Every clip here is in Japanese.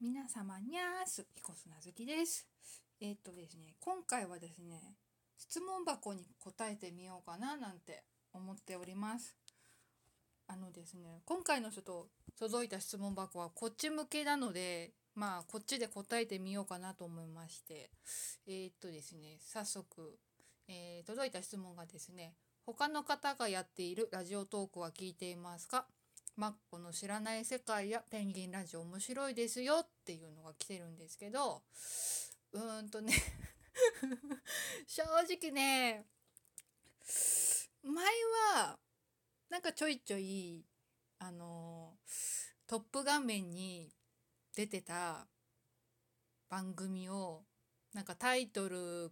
皆様にゃーす。彦砂月です。えーっとですね今回はですね質問箱に答えてみようかななんて思っております。あのですね今回のちょっと届いた質問箱はこっち向けなのでまあこっちで答えてみようかなと思いまして。えーっとですね早速、えー届いた質問がですね他の方がやっているラジオトークは聞いていますか？マッコの知らない世界やペンギンラジオ面白いですよっていうのが来てるんですけどうーんとね 正直ね前はなんかちょいちょいあのトップ画面に出てた番組をなんかタイトル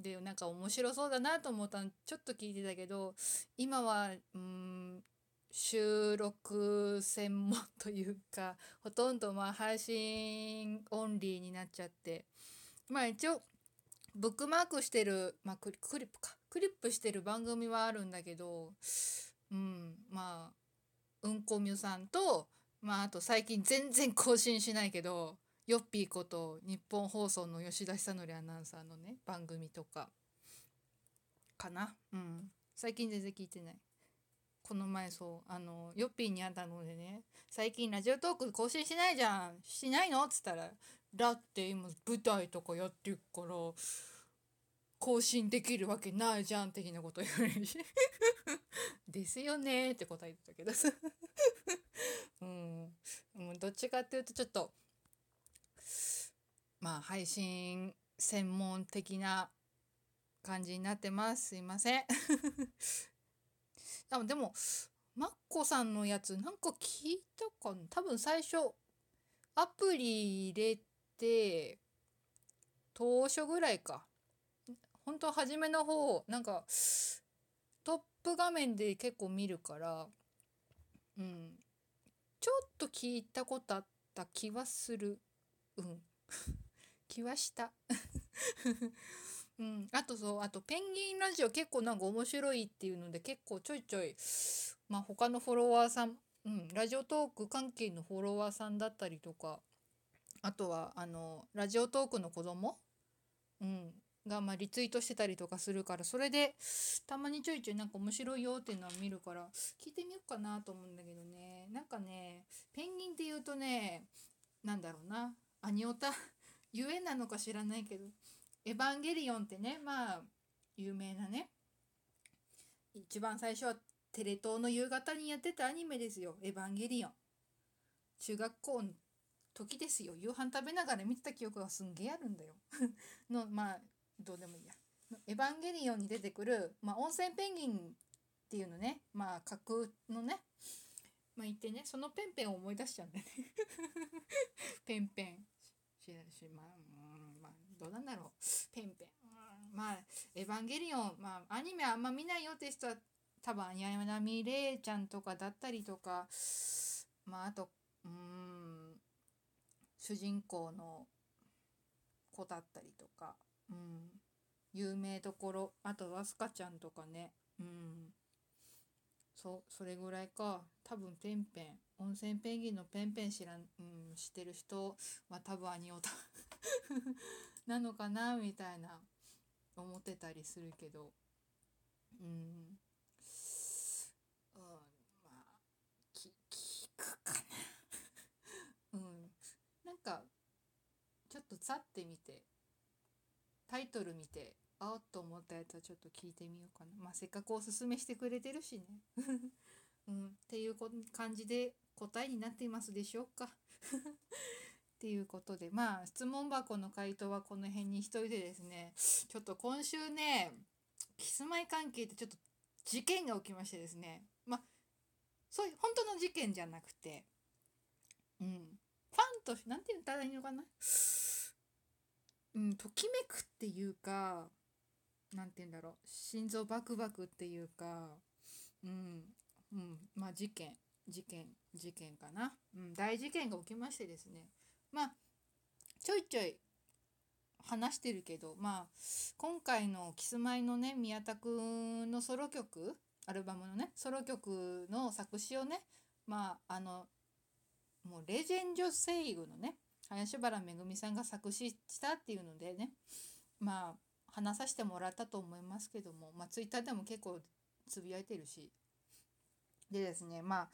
でなんか面白そうだなと思ったのちょっと聞いてたけど今はうん収録専門というかほとんどまあ配信オンリーになっちゃって。まあ一応ブックマークしてる、まあ、クリクリップか。クリップしてる番組はあるんだけどうんまあうんこみゅさんとまああと最近全然更新しないけどヨッピーこと日本放送の吉田久典アナウンサーのね番組とか。かな。うん。最近全然聞いてない。この前そうあのヨッピーに会ったのでね「最近ラジオトーク更新しないじゃん。しないの?」っつったら「だって今舞台とかやってるから更新できるわけないじゃん」的なこと言われるし 「ですよね」って答えてたけど、うん、どっちかっていうとちょっとまあ配信専門的な感じになってます。すいません。あでもマッコさんのやつなんか聞いたかな？多分最初アプリ入れて当初ぐらいか。本当初めの方なんかトップ画面で結構見るからうん。ちょっと聞いたことあった気はする。うん。気はした。うん、あとそうあとペンギンラジオ結構なんか面白いっていうので結構ちょいちょいまあ他のフォロワーさん、うん、ラジオトーク関係のフォロワーさんだったりとかあとはあのラジオトークの子供、うん、がまあリツイートしてたりとかするからそれでたまにちょいちょいなんか面白いよっていうのは見るから聞いてみようかなと思うんだけどね。なんかねペンギンって言うとねなんだろうな。アニオタ？ゆえなのか知らないけど。エヴァンゲリオンってねまあ有名なね一番最初はテレ東の夕方にやってたアニメですよ。エヴァンゲリオン。中学校の時ですよ。夕飯食べながら見てた記憶がすんげえあるんだよ。のまあどうでもいいや。エヴァンゲリオンに出てくる、まあ、温泉ペンギンっていうのねまあ架空のねまあ言ってねそのペンペンを思い出しちゃうんだよね。ペンペン。ししまあ、うん、まあどうなんだろう。ペンペン、うん、まあエヴァンゲリオン。まあアニメあんま見ないよって人は多分綾波レイちゃんとかだったりとか。まああとうん。主人公の子だったりとか、うん、有名どころ。あとはスカちゃんとかね。うん。そうそれぐらいか。多分ペンペン。温泉ペンギンのペンペン知らん、うん、知ってる人は多分アニオタ。なのかなみたいな思ってたりするけど。うん、うん、まあき聞くかな。うん。なんかちょっとざってみてタイトル見てあっと思ったやつはちょっと聞いてみようかな。まあせっかくおすすめしてくれてるしね。うん、っていう感じで答えになっていますでしょうか。っていうことでまあ質問箱の回答はこの辺にしといてですね。ちょっと今週ねキスマイ関係ってちょっと事件が起きましてですね。まあそういう本当の事件じゃなくてうん。ファンとして何て言ったらいいのかな？うんときめくっていうか何て言うんだろう。心臓バクバクっていうかうん。うん、まあ事件。事件。事件かな、うん、大事件が起きましてですね。まあちょいちょい話してるけどまあ今回のキスマイのね宮田くんのソロ曲アルバムのねソロ曲の作詞をねまああのもうレジェンド声優のね林原めぐみさんが作詞したっていうのでねまあ話させてもらったと思いますけども、まあ、ツイッターでも結構つぶやいてるし。でですねまあ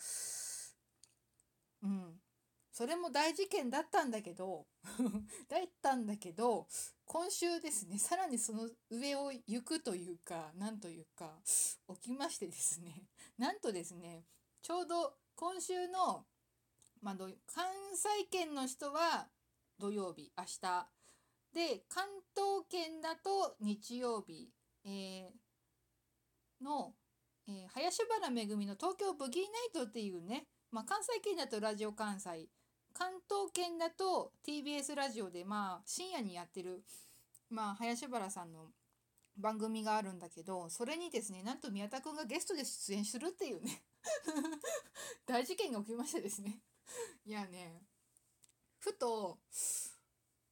うん。それも大事件だったんだけど だったんだけど今週ですねさらにその上を行くというかなんというか起きましてですね なんとですねちょうど今週の、まあ、関西圏の人は土曜日明日。で関東圏だと日曜日、えー、の、えー、林原めぐみの東京ブギーナイトっていうね、まあ、関西圏だとラジオ関西関東圏だと TBS ラジオでまあ深夜にやってる、まあ、林原さんの番組があるんだけどそれにですねなんと宮田くんがゲストで出演するっていうね 大事件が起きましてですね。いやねふと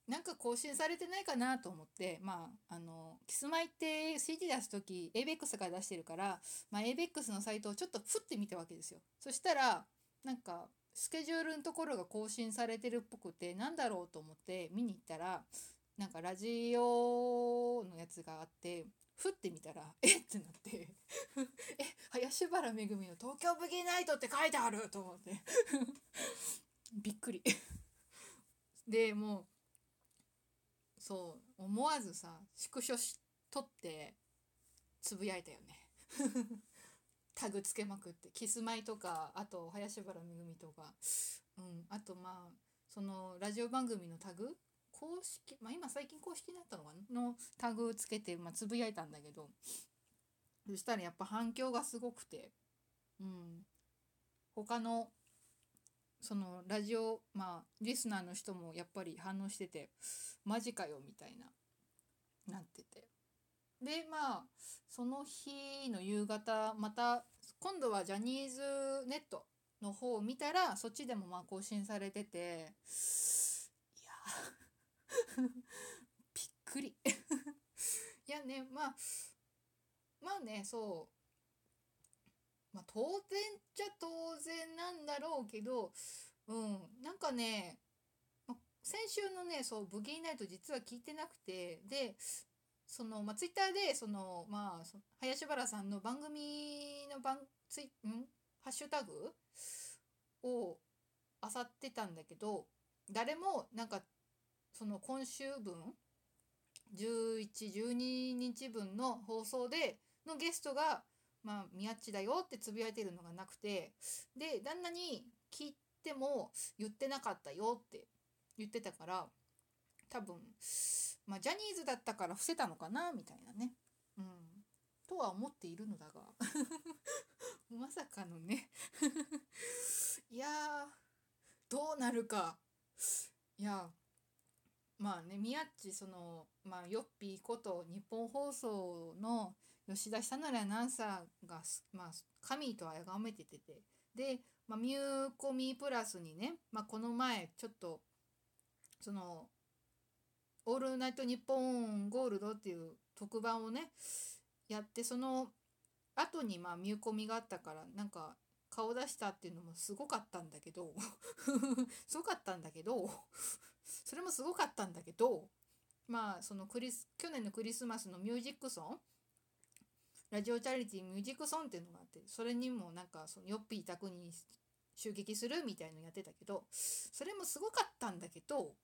なんか更新されてないかなと思ってまああのキスマイって CD 出す時 ABEX が出してるから、まあ、ABEX のサイトをちょっとふって見たわけですよ。そしたらなんかスケジュールのところが更新されてるっぽくてなんだろうと思って見に行ったらなんかラジオのやつがあってふってみたら えってなって え林原めぐみの「東京ブギーナイト」って書いてあると思って びっくり。でもうそう思わずさスクショし撮ってつぶやいたよね。タグつけまくってキスマイとかあと林原めぐみとか、うん、あとまあそのラジオ番組のタグ公式まあ今最近公式になったのかな？のタグつけて、まあ、つぶやいたんだけど。そしたらやっぱ反響がすごくて、うん、他のそのラジオまあリスナーの人もやっぱり反応しててマジかよみたいななってて。でまあその日の夕方また今度はジャニーズネットの方を見たらそっちでもまあ更新されてていや びっくり。いやねまあまあねそう。まあ当然っちゃ当然なんだろうけどうんなんかね先週のねそうブギーナイト実は聞いてなくてでその、まあ、ツイッターでその、まあ、林原さんの番組の番ツイん？ハッシュタグを漁ってたんだけど誰もなんかその今週分1112日分の放送でのゲストが「まあ、宮地だよ」ってつぶやいてるのがなくてで旦那に聞いても言ってなかったよって言ってたから多分まあ、ジャニーズだったから伏せたのかなみたいなね。うん。とは思っているのだが まさかのね いやどうなるか。いやまあね、宮っち、その、まあ、ヨッピーこと日本放送の吉田久典アナウンサーが、まあ、神と崇めててて、で、まあ、ミューコミープラスにね、まあ、この前、ちょっと、その、オールナイトニッポンゴールドっていう特番をねやってその後にまあ見込みがあったからなんか顔出したっていうのもすごかったんだけど すごかったんだけどそれもすごかったんだけどまあそのクリス去年のクリスマスのミュージックソンラジオチャリティーミュージックソンっていうのがあってそれにもなんかそのヨッピー宅に襲撃するみたいのやってたけどそれもすごかったんだけど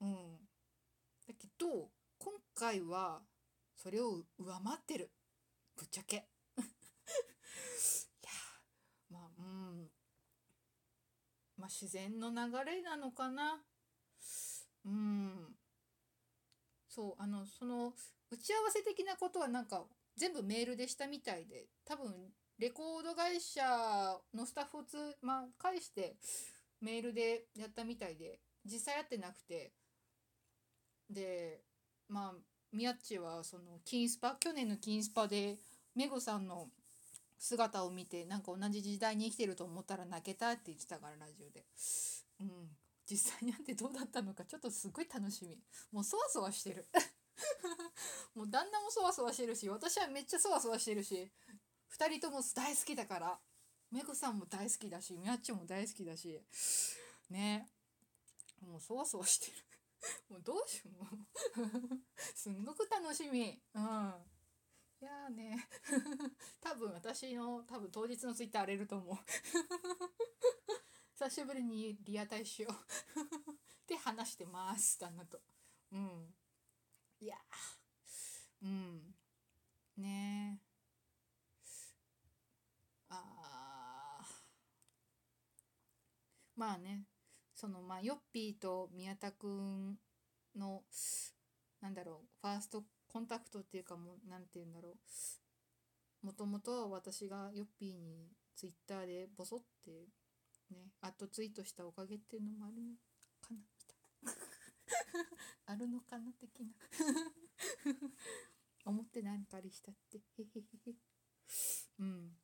うん。だけど今回はそれを上回ってる。ぶっちゃけ。いやまあうん。まあ自然の流れなのかな。うん。そうあのその打ち合わせ的なことはなんか全部メールでしたみたいで多分レコード会社のスタッフをつ、まあ、返してメールでやったみたいで実際会ってなくてでまあ宮っちはその金スパ去年の金スパでメグさんの姿を見てなんか同じ時代に生きてると思ったら泣けたって言ってたからラジオで。うん。実際に会ってどうだったのかちょっとすごい楽しみ。もうそわそわしてる。もう旦那もそわそわしてるし私はめっちゃそわそわしてるし2人とも大好きだからメグさんも大好きだしミヤッチも大好きだしね。もうそわそわしてる。もうどうしよう。すんごく楽しみ。うん。いやーね。多分私の多分当日のツイッター荒れると思う。久しぶりにリアタイしよう。って話してます旦那と。うん。いやうん。ねえあまあね。そのまあヨッピーと宮田くんのなんだろうファーストコンタクトっていうかもう何て言うんだろうもともとは私がヨッピーにツイッターでボソってねアットツイートしたおかげっていうのもあるのかなみたいな。あるのかな的な。思って何かりしたって。へへへへ。うん。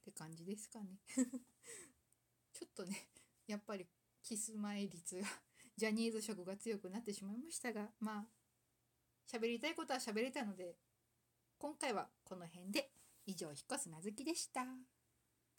って感じですかね。ちょっとねやっぱりキス前率が ジャニーズ色が強くなってしまいましたがまあ喋りたいことは喋れたので今回はこの辺で以上引っ越すなずきでした。